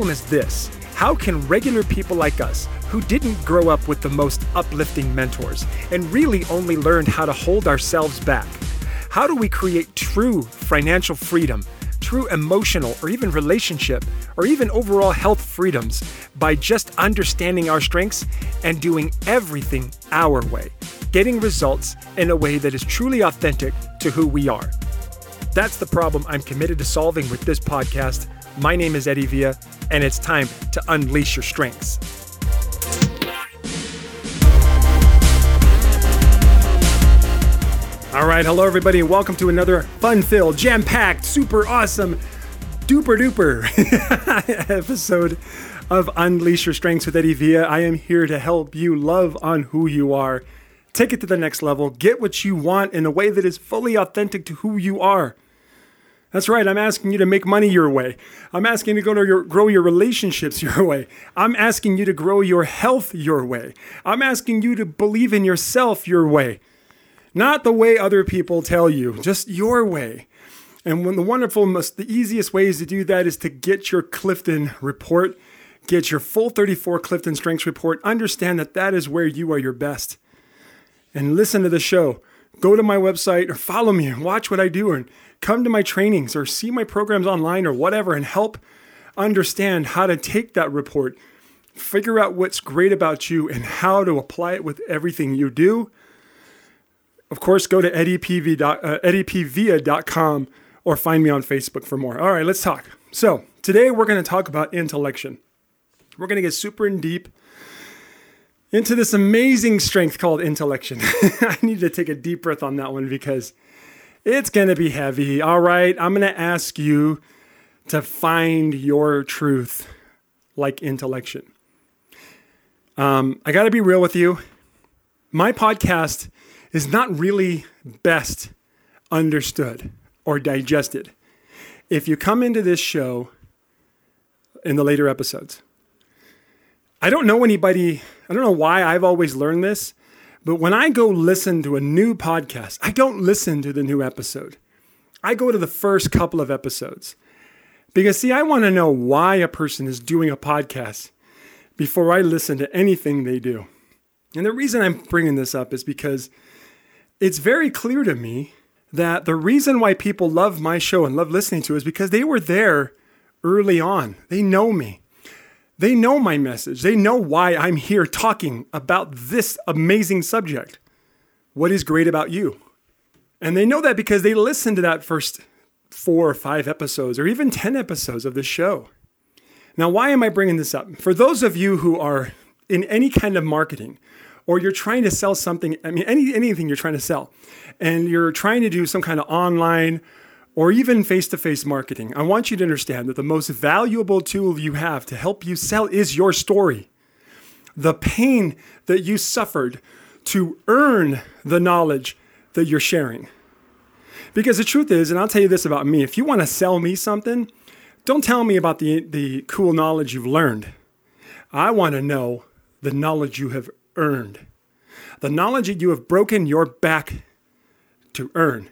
Problem is this how can regular people like us, who didn't grow up with the most uplifting mentors and really only learned how to hold ourselves back, how do we create true financial freedom, true emotional or even relationship or even overall health freedoms by just understanding our strengths and doing everything our way, getting results in a way that is truly authentic to who we are? That's the problem I'm committed to solving with this podcast. My name is Eddie Villa, and it's time to unleash your strengths. All right, hello everybody, and welcome to another fun-filled, jam-packed, super awesome, duper duper episode of Unleash Your Strengths with Eddie Villa. I am here to help you love on who you are, take it to the next level, get what you want in a way that is fully authentic to who you are. That's right. I'm asking you to make money your way. I'm asking you to, to your, grow your relationships your way. I'm asking you to grow your health your way. I'm asking you to believe in yourself your way. Not the way other people tell you, just your way. And when the wonderful, most, the easiest ways to do that is to get your Clifton report, get your full 34 Clifton Strengths report. Understand that that is where you are your best. And listen to the show. Go to my website or follow me and watch what I do and come to my trainings or see my programs online or whatever and help understand how to take that report, figure out what's great about you and how to apply it with everything you do. Of course, go to eddiepv, uh, or find me on Facebook for more. All right, let's talk. So, today we're going to talk about intellection. We're going to get super in deep into this amazing strength called intellection. I need to take a deep breath on that one because it's going to be heavy. All right, I'm going to ask you to find your truth like intellection. Um, I got to be real with you. My podcast is not really best understood or digested. If you come into this show in the later episodes, I don't know anybody, I don't know why I've always learned this, but when I go listen to a new podcast, I don't listen to the new episode. I go to the first couple of episodes. Because, see, I want to know why a person is doing a podcast before I listen to anything they do. And the reason I'm bringing this up is because it's very clear to me that the reason why people love my show and love listening to it is because they were there early on. They know me. They know my message. They know why I'm here talking about this amazing subject. What is great about you? And they know that because they listened to that first four or five episodes or even 10 episodes of the show. Now, why am I bringing this up? For those of you who are in any kind of marketing, or you're trying to sell something, I mean, any, anything you're trying to sell, and you're trying to do some kind of online or even face to face marketing, I want you to understand that the most valuable tool you have to help you sell is your story. The pain that you suffered to earn the knowledge that you're sharing. Because the truth is, and I'll tell you this about me if you want to sell me something, don't tell me about the, the cool knowledge you've learned. I want to know the knowledge you have earned, the knowledge that you have broken your back to earn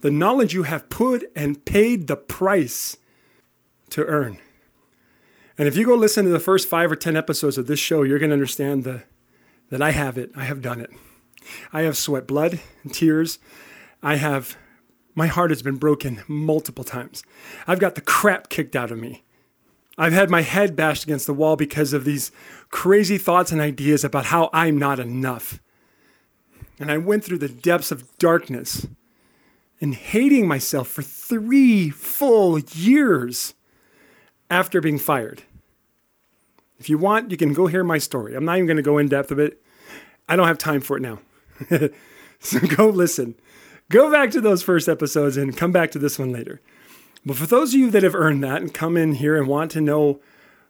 the knowledge you have put and paid the price to earn. And if you go listen to the first five or 10 episodes of this show, you're going to understand the, that I have it. I have done it. I have sweat blood and tears. I have, my heart has been broken multiple times. I've got the crap kicked out of me. I've had my head bashed against the wall because of these crazy thoughts and ideas about how I'm not enough. And I went through the depths of darkness and hating myself for three full years after being fired. If you want, you can go hear my story. I'm not even going to go in depth of it. I don't have time for it now. so go listen. Go back to those first episodes and come back to this one later. But for those of you that have earned that and come in here and want to know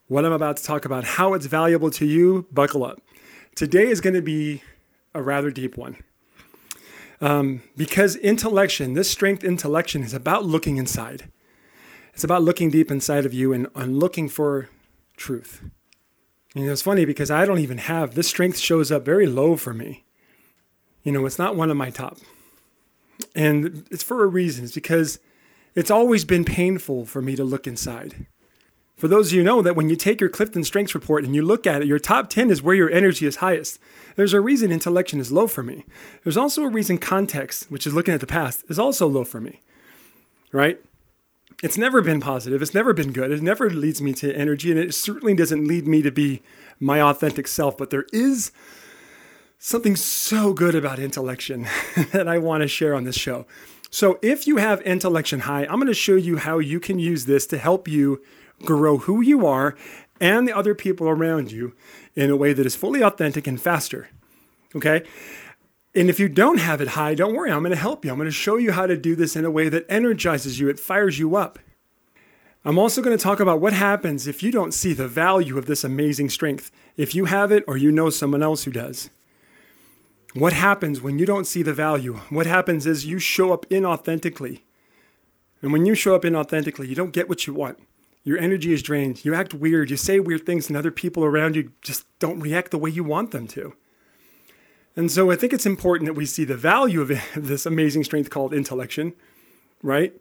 what I'm about to talk about, how it's valuable to you, buckle up. Today is going to be a rather deep one. Um, because intellection, this strength intellection, is about looking inside. It's about looking deep inside of you and, and looking for truth. You know, it's funny because I don't even have this strength shows up very low for me. You know, it's not one of my top. And it's for a reason. It's because it's always been painful for me to look inside. For those of you know that when you take your Clifton Strengths Report and you look at it, your top 10 is where your energy is highest. There's a reason intellection is low for me. There's also a reason context, which is looking at the past, is also low for me. Right? It's never been positive. It's never been good. It never leads me to energy, and it certainly doesn't lead me to be my authentic self. But there is something so good about intellection that I want to share on this show. So, if you have intellection high, I'm going to show you how you can use this to help you grow who you are and the other people around you in a way that is fully authentic and faster. Okay? And if you don't have it high, don't worry, I'm going to help you. I'm going to show you how to do this in a way that energizes you, it fires you up. I'm also going to talk about what happens if you don't see the value of this amazing strength, if you have it or you know someone else who does. What happens when you don't see the value? What happens is you show up inauthentically. And when you show up inauthentically, you don't get what you want. Your energy is drained. You act weird. You say weird things, and other people around you just don't react the way you want them to. And so I think it's important that we see the value of this amazing strength called intellection, right?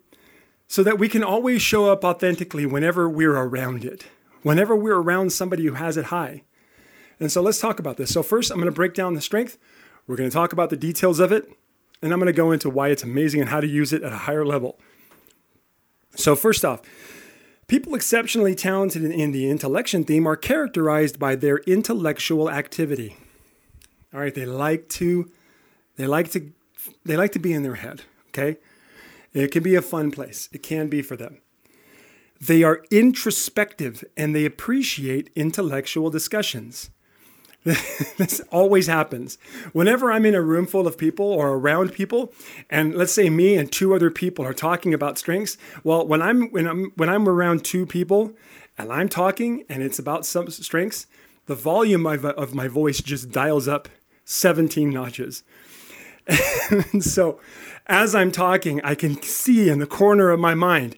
So that we can always show up authentically whenever we're around it, whenever we're around somebody who has it high. And so let's talk about this. So, first, I'm going to break down the strength. We're going to talk about the details of it, and I'm going to go into why it's amazing and how to use it at a higher level. So, first off, people exceptionally talented in the intellection theme are characterized by their intellectual activity. All right, they like to they like to they like to be in their head, okay? It can be a fun place. It can be for them. They are introspective and they appreciate intellectual discussions. this always happens. Whenever I'm in a room full of people or around people, and let's say me and two other people are talking about strengths, well, when I'm when I'm when I'm around two people and I'm talking and it's about some strengths, the volume of, of my voice just dials up 17 notches. and so as I'm talking, I can see in the corner of my mind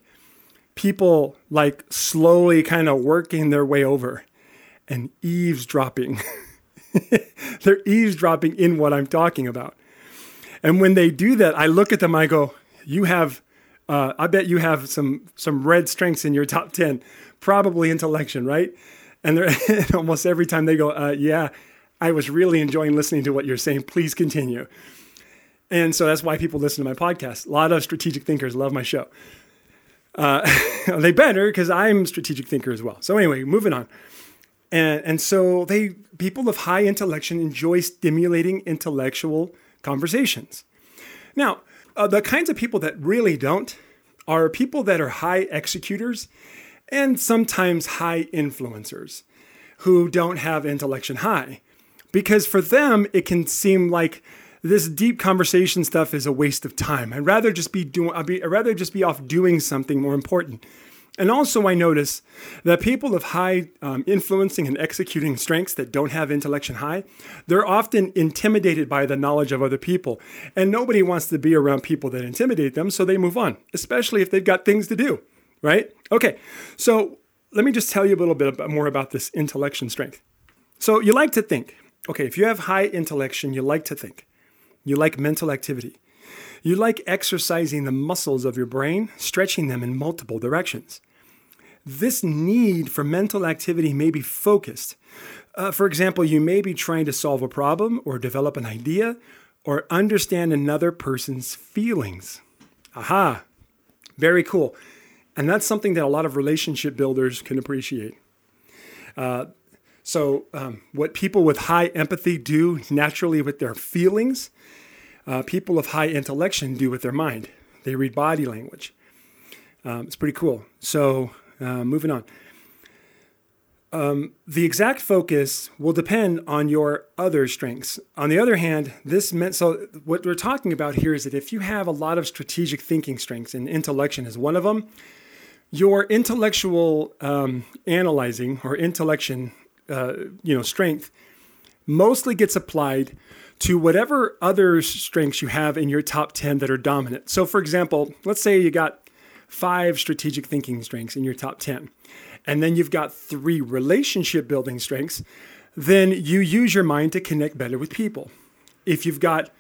people like slowly kind of working their way over and eavesdropping. They're eavesdropping in what I'm talking about. And when they do that, I look at them, I go, You have, uh, I bet you have some, some red strengths in your top 10, probably intellection, right? And they're almost every time they go, uh, Yeah, I was really enjoying listening to what you're saying. Please continue. And so that's why people listen to my podcast. A lot of strategic thinkers love my show. Uh, they better because I'm a strategic thinker as well. So anyway, moving on. And, and so they people of high intellection enjoy stimulating intellectual conversations. Now, uh, the kinds of people that really don't are people that are high executors and sometimes high influencers who don't have intellection high. Because for them, it can seem like this deep conversation stuff is a waste of time. I'd rather just be doing I'd, be, I'd rather just be off doing something more important. And also, I notice that people of high um, influencing and executing strengths that don't have intellection high, they're often intimidated by the knowledge of other people. And nobody wants to be around people that intimidate them, so they move on, especially if they've got things to do, right? Okay, so let me just tell you a little bit more about this intellection strength. So, you like to think. Okay, if you have high intellection, you like to think. You like mental activity. You like exercising the muscles of your brain, stretching them in multiple directions. This need for mental activity may be focused. Uh, for example, you may be trying to solve a problem or develop an idea or understand another person's feelings. Aha, very cool. And that's something that a lot of relationship builders can appreciate. Uh, so, um, what people with high empathy do naturally with their feelings uh, people of high intellection do with their mind. They read body language. Um, it's pretty cool. So, uh, moving on. Um, the exact focus will depend on your other strengths. On the other hand, this meant so what we're talking about here is that if you have a lot of strategic thinking strengths, and intellection is one of them, your intellectual um, analyzing or intellection, uh, you know, strength mostly gets applied to whatever other strengths you have in your top 10 that are dominant. So, for example, let's say you got five strategic thinking strengths in your top 10, and then you've got three relationship building strengths, then you use your mind to connect better with people. If you've got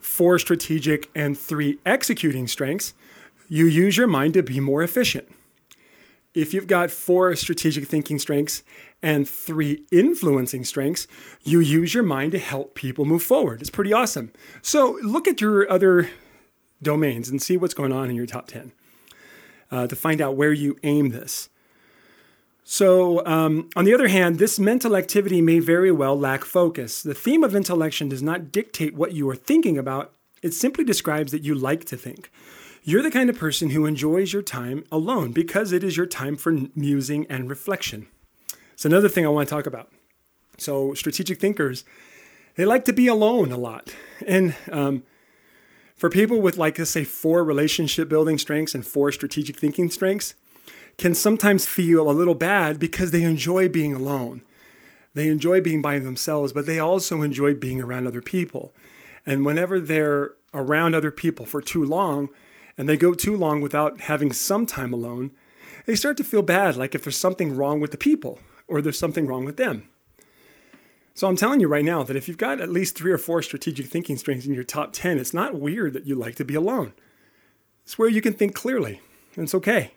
four strategic and three executing strengths, you use your mind to be more efficient. if you've got four strategic thinking strengths and three influencing strengths, you use your mind to help people move forward. It's pretty awesome. So look at your other domains and see what's going on in your top 10 uh, to find out where you aim this. So, um, on the other hand, this mental activity may very well lack focus. The theme of intellection does not dictate what you are thinking about, it simply describes that you like to think. You're the kind of person who enjoys your time alone because it is your time for musing and reflection. It's another thing I want to talk about. So, strategic thinkers, they like to be alone a lot. And um, for people with, like, let's say, four relationship building strengths and four strategic thinking strengths, can sometimes feel a little bad because they enjoy being alone. They enjoy being by themselves, but they also enjoy being around other people. And whenever they're around other people for too long, and they go too long without having some time alone, they start to feel bad, like if there's something wrong with the people or there's something wrong with them. So I'm telling you right now that if you've got at least three or four strategic thinking strengths in your top 10, it's not weird that you like to be alone. It's where you can think clearly, and it's okay.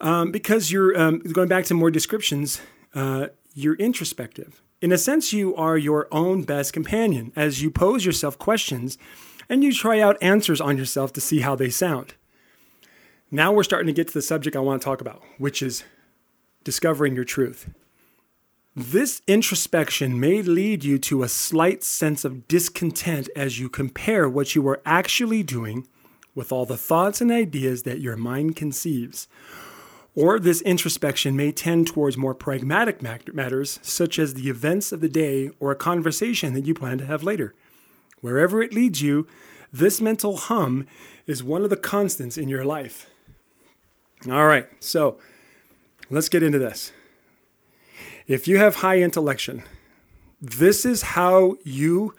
Um, because you're um, going back to more descriptions, uh, you're introspective. In a sense, you are your own best companion as you pose yourself questions and you try out answers on yourself to see how they sound. Now we're starting to get to the subject I want to talk about, which is discovering your truth. This introspection may lead you to a slight sense of discontent as you compare what you are actually doing with all the thoughts and ideas that your mind conceives. Or this introspection may tend towards more pragmatic matters, such as the events of the day or a conversation that you plan to have later. Wherever it leads you, this mental hum is one of the constants in your life. All right, so let's get into this. If you have high intellection, this is how you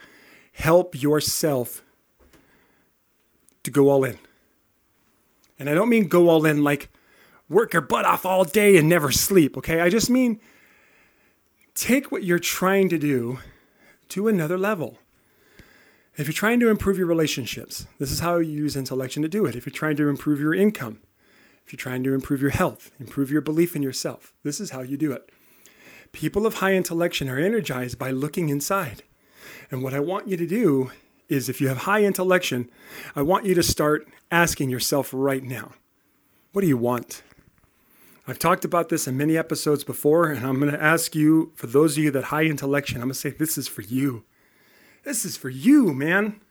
help yourself to go all in. And I don't mean go all in like work your butt off all day and never sleep, okay? I just mean take what you're trying to do to another level. If you're trying to improve your relationships, this is how you use intellection to do it. If you're trying to improve your income, if you're trying to improve your health, improve your belief in yourself, this is how you do it. People of high intellection are energized by looking inside. And what I want you to do is if you have high intellection, I want you to start asking yourself right now what do you want? I've talked about this in many episodes before, and I'm going to ask you, for those of you that high intellection, I'm going to say this is for you. This is for you, man.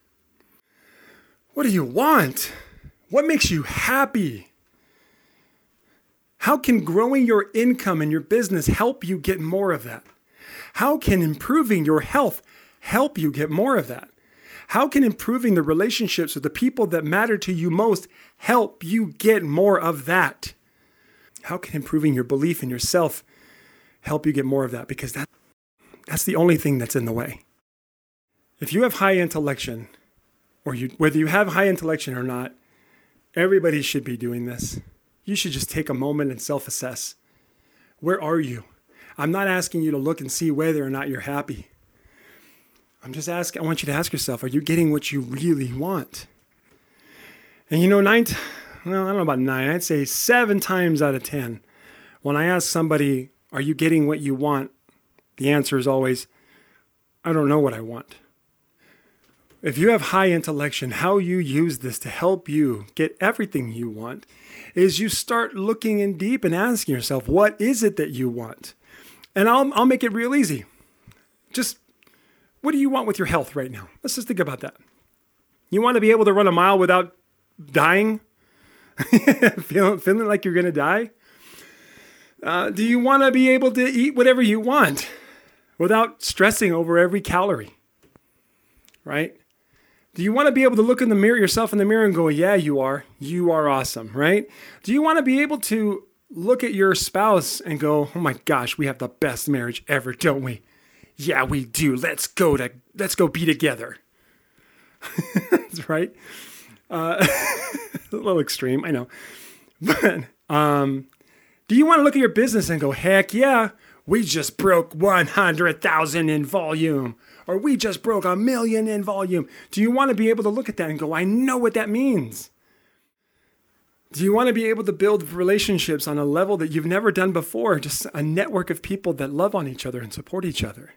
What do you want? What makes you happy? How can growing your income and your business help you get more of that? How can improving your health help you get more of that? How can improving the relationships with the people that matter to you most help you get more of that? How can improving your belief in yourself help you get more of that? Because that, that's the only thing that's in the way if you have high intellection, or you, whether you have high intellection or not, everybody should be doing this. You should just take a moment and self assess. Where are you? I'm not asking you to look and see whether or not you're happy. I'm just asking, I want you to ask yourself, are you getting what you really want? And you know, nine, well, I don't know about nine, I'd say seven times out of 10, when I ask somebody, are you getting what you want? The answer is always, I don't know what I want. If you have high intellection, how you use this to help you get everything you want is you start looking in deep and asking yourself, what is it that you want? And I'll, I'll make it real easy. Just what do you want with your health right now? Let's just think about that. You want to be able to run a mile without dying? feeling, feeling like you're going to die? Uh, do you want to be able to eat whatever you want without stressing over every calorie? Right? Do you want to be able to look in the mirror, yourself in the mirror, and go, Yeah, you are. You are awesome, right? Do you want to be able to look at your spouse and go, Oh my gosh, we have the best marriage ever, don't we? Yeah, we do. Let's go to let's go be together. Right. Uh, a little extreme, I know. But um, do you want to look at your business and go, heck yeah, we just broke 100,000 in volume? or we just broke a million in volume. Do you want to be able to look at that and go, I know what that means? Do you want to be able to build relationships on a level that you've never done before? Just a network of people that love on each other and support each other.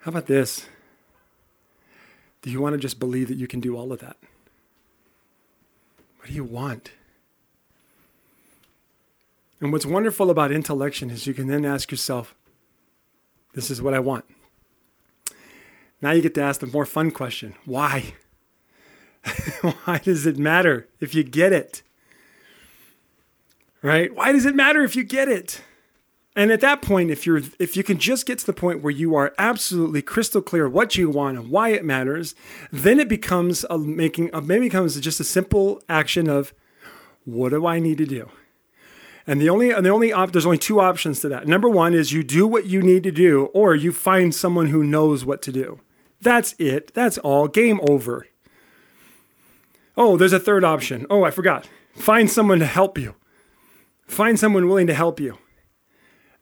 How about this? Do you want to just believe that you can do all of that? What do you want? And what's wonderful about intellection is you can then ask yourself, this is what I want. Now you get to ask the more fun question why? Why does it matter if you get it? Right? Why does it matter if you get it? And at that point, if you're if you can just get to the point where you are absolutely crystal clear what you want and why it matters, then it becomes a making maybe becomes just a simple action of what do I need to do? And the only and the only op, there's only two options to that. Number one is you do what you need to do, or you find someone who knows what to do. That's it. That's all. Game over. Oh, there's a third option. Oh, I forgot. Find someone to help you. Find someone willing to help you.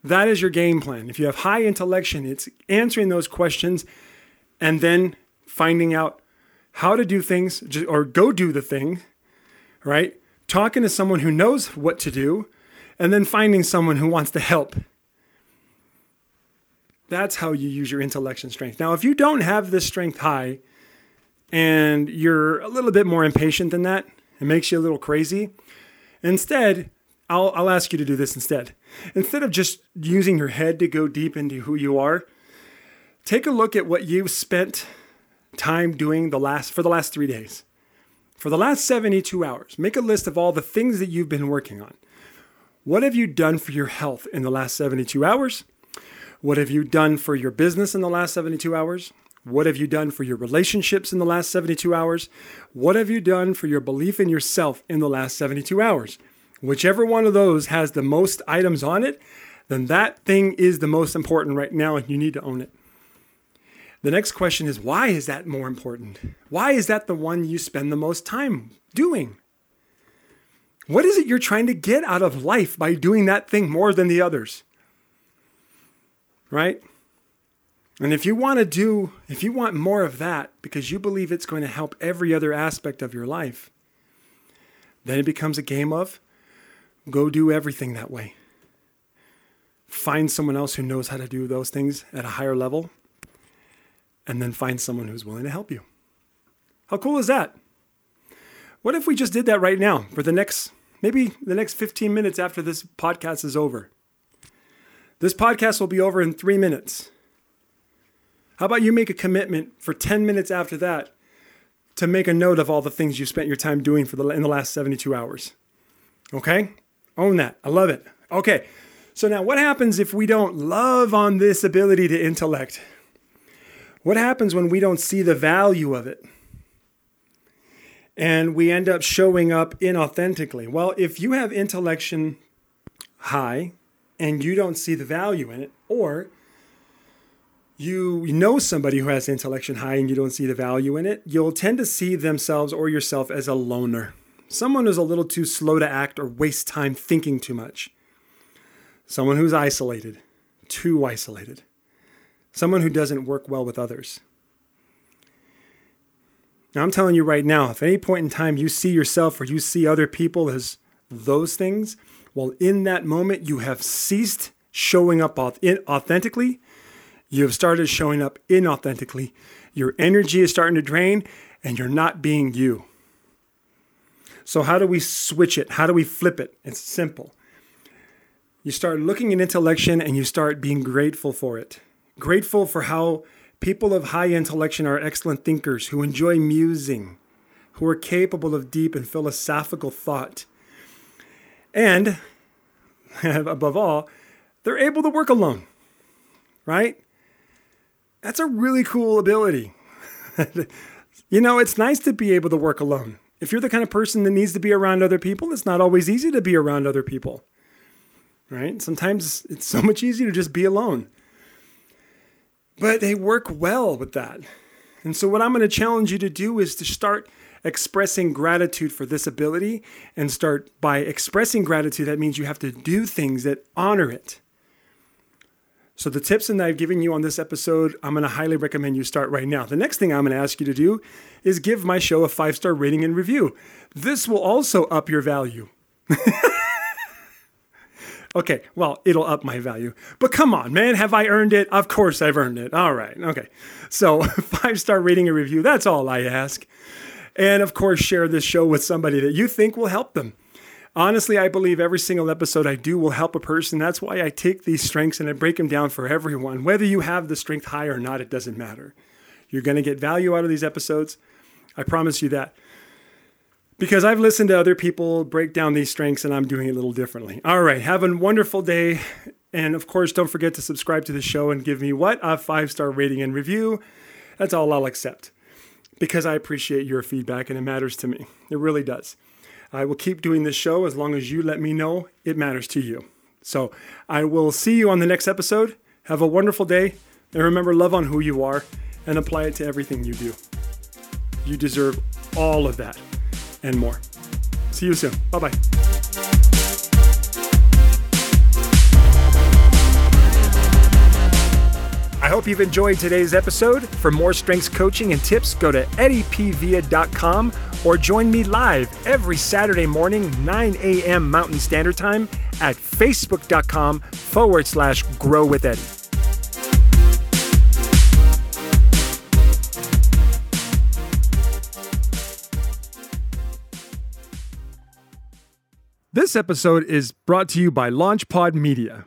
That is your game plan. If you have high intellection, it's answering those questions and then finding out how to do things or go do the thing, right? Talking to someone who knows what to do and then finding someone who wants to help. That's how you use your intellect and strength. Now, if you don't have this strength high, and you're a little bit more impatient than that, it makes you a little crazy. Instead, I'll, I'll ask you to do this instead. Instead of just using your head to go deep into who you are, take a look at what you've spent time doing the last for the last three days. For the last 72 hours, make a list of all the things that you've been working on. What have you done for your health in the last 72 hours? What have you done for your business in the last 72 hours? What have you done for your relationships in the last 72 hours? What have you done for your belief in yourself in the last 72 hours? Whichever one of those has the most items on it, then that thing is the most important right now and you need to own it. The next question is why is that more important? Why is that the one you spend the most time doing? What is it you're trying to get out of life by doing that thing more than the others? Right? And if you want to do, if you want more of that because you believe it's going to help every other aspect of your life, then it becomes a game of go do everything that way. Find someone else who knows how to do those things at a higher level, and then find someone who's willing to help you. How cool is that? What if we just did that right now for the next, maybe the next 15 minutes after this podcast is over? This podcast will be over in three minutes. How about you make a commitment for 10 minutes after that to make a note of all the things you spent your time doing for the in the last 72 hours? Okay? Own that. I love it. Okay. So now what happens if we don't love on this ability to intellect? What happens when we don't see the value of it? And we end up showing up inauthentically. Well, if you have intellection high and you don't see the value in it, or you know somebody who has intellection high and you don't see the value in it, you'll tend to see themselves or yourself as a loner. Someone who's a little too slow to act or waste time thinking too much. Someone who's isolated, too isolated. Someone who doesn't work well with others. Now, I'm telling you right now, if any point in time you see yourself or you see other people as those things, well, in that moment you have ceased showing up authentically you have started showing up inauthentically. Your energy is starting to drain and you're not being you. So, how do we switch it? How do we flip it? It's simple. You start looking at intellection and you start being grateful for it. Grateful for how people of high intellection are excellent thinkers who enjoy musing, who are capable of deep and philosophical thought. And above all, they're able to work alone, right? That's a really cool ability. you know, it's nice to be able to work alone. If you're the kind of person that needs to be around other people, it's not always easy to be around other people. Right? Sometimes it's so much easier to just be alone. But they work well with that. And so, what I'm going to challenge you to do is to start expressing gratitude for this ability and start by expressing gratitude. That means you have to do things that honor it. So, the tips that I've given you on this episode, I'm going to highly recommend you start right now. The next thing I'm going to ask you to do is give my show a five star rating and review. This will also up your value. okay, well, it'll up my value. But come on, man, have I earned it? Of course I've earned it. All right, okay. So, five star rating and review, that's all I ask. And of course, share this show with somebody that you think will help them. Honestly, I believe every single episode I do will help a person. That's why I take these strengths and I break them down for everyone. Whether you have the strength high or not, it doesn't matter. You're going to get value out of these episodes. I promise you that. Because I've listened to other people break down these strengths and I'm doing it a little differently. All right, have a wonderful day. And of course, don't forget to subscribe to the show and give me what? A five star rating and review. That's all I'll accept because I appreciate your feedback and it matters to me. It really does. I will keep doing this show as long as you let me know it matters to you. So I will see you on the next episode. Have a wonderful day. And remember, love on who you are and apply it to everything you do. You deserve all of that and more. See you soon. Bye bye. I hope you've enjoyed today's episode. For more strengths coaching and tips, go to eddiepvilla.com or join me live every Saturday morning, 9 a.m. Mountain Standard Time at facebook.com forward slash grow with Eddie. This episode is brought to you by LaunchPod Media.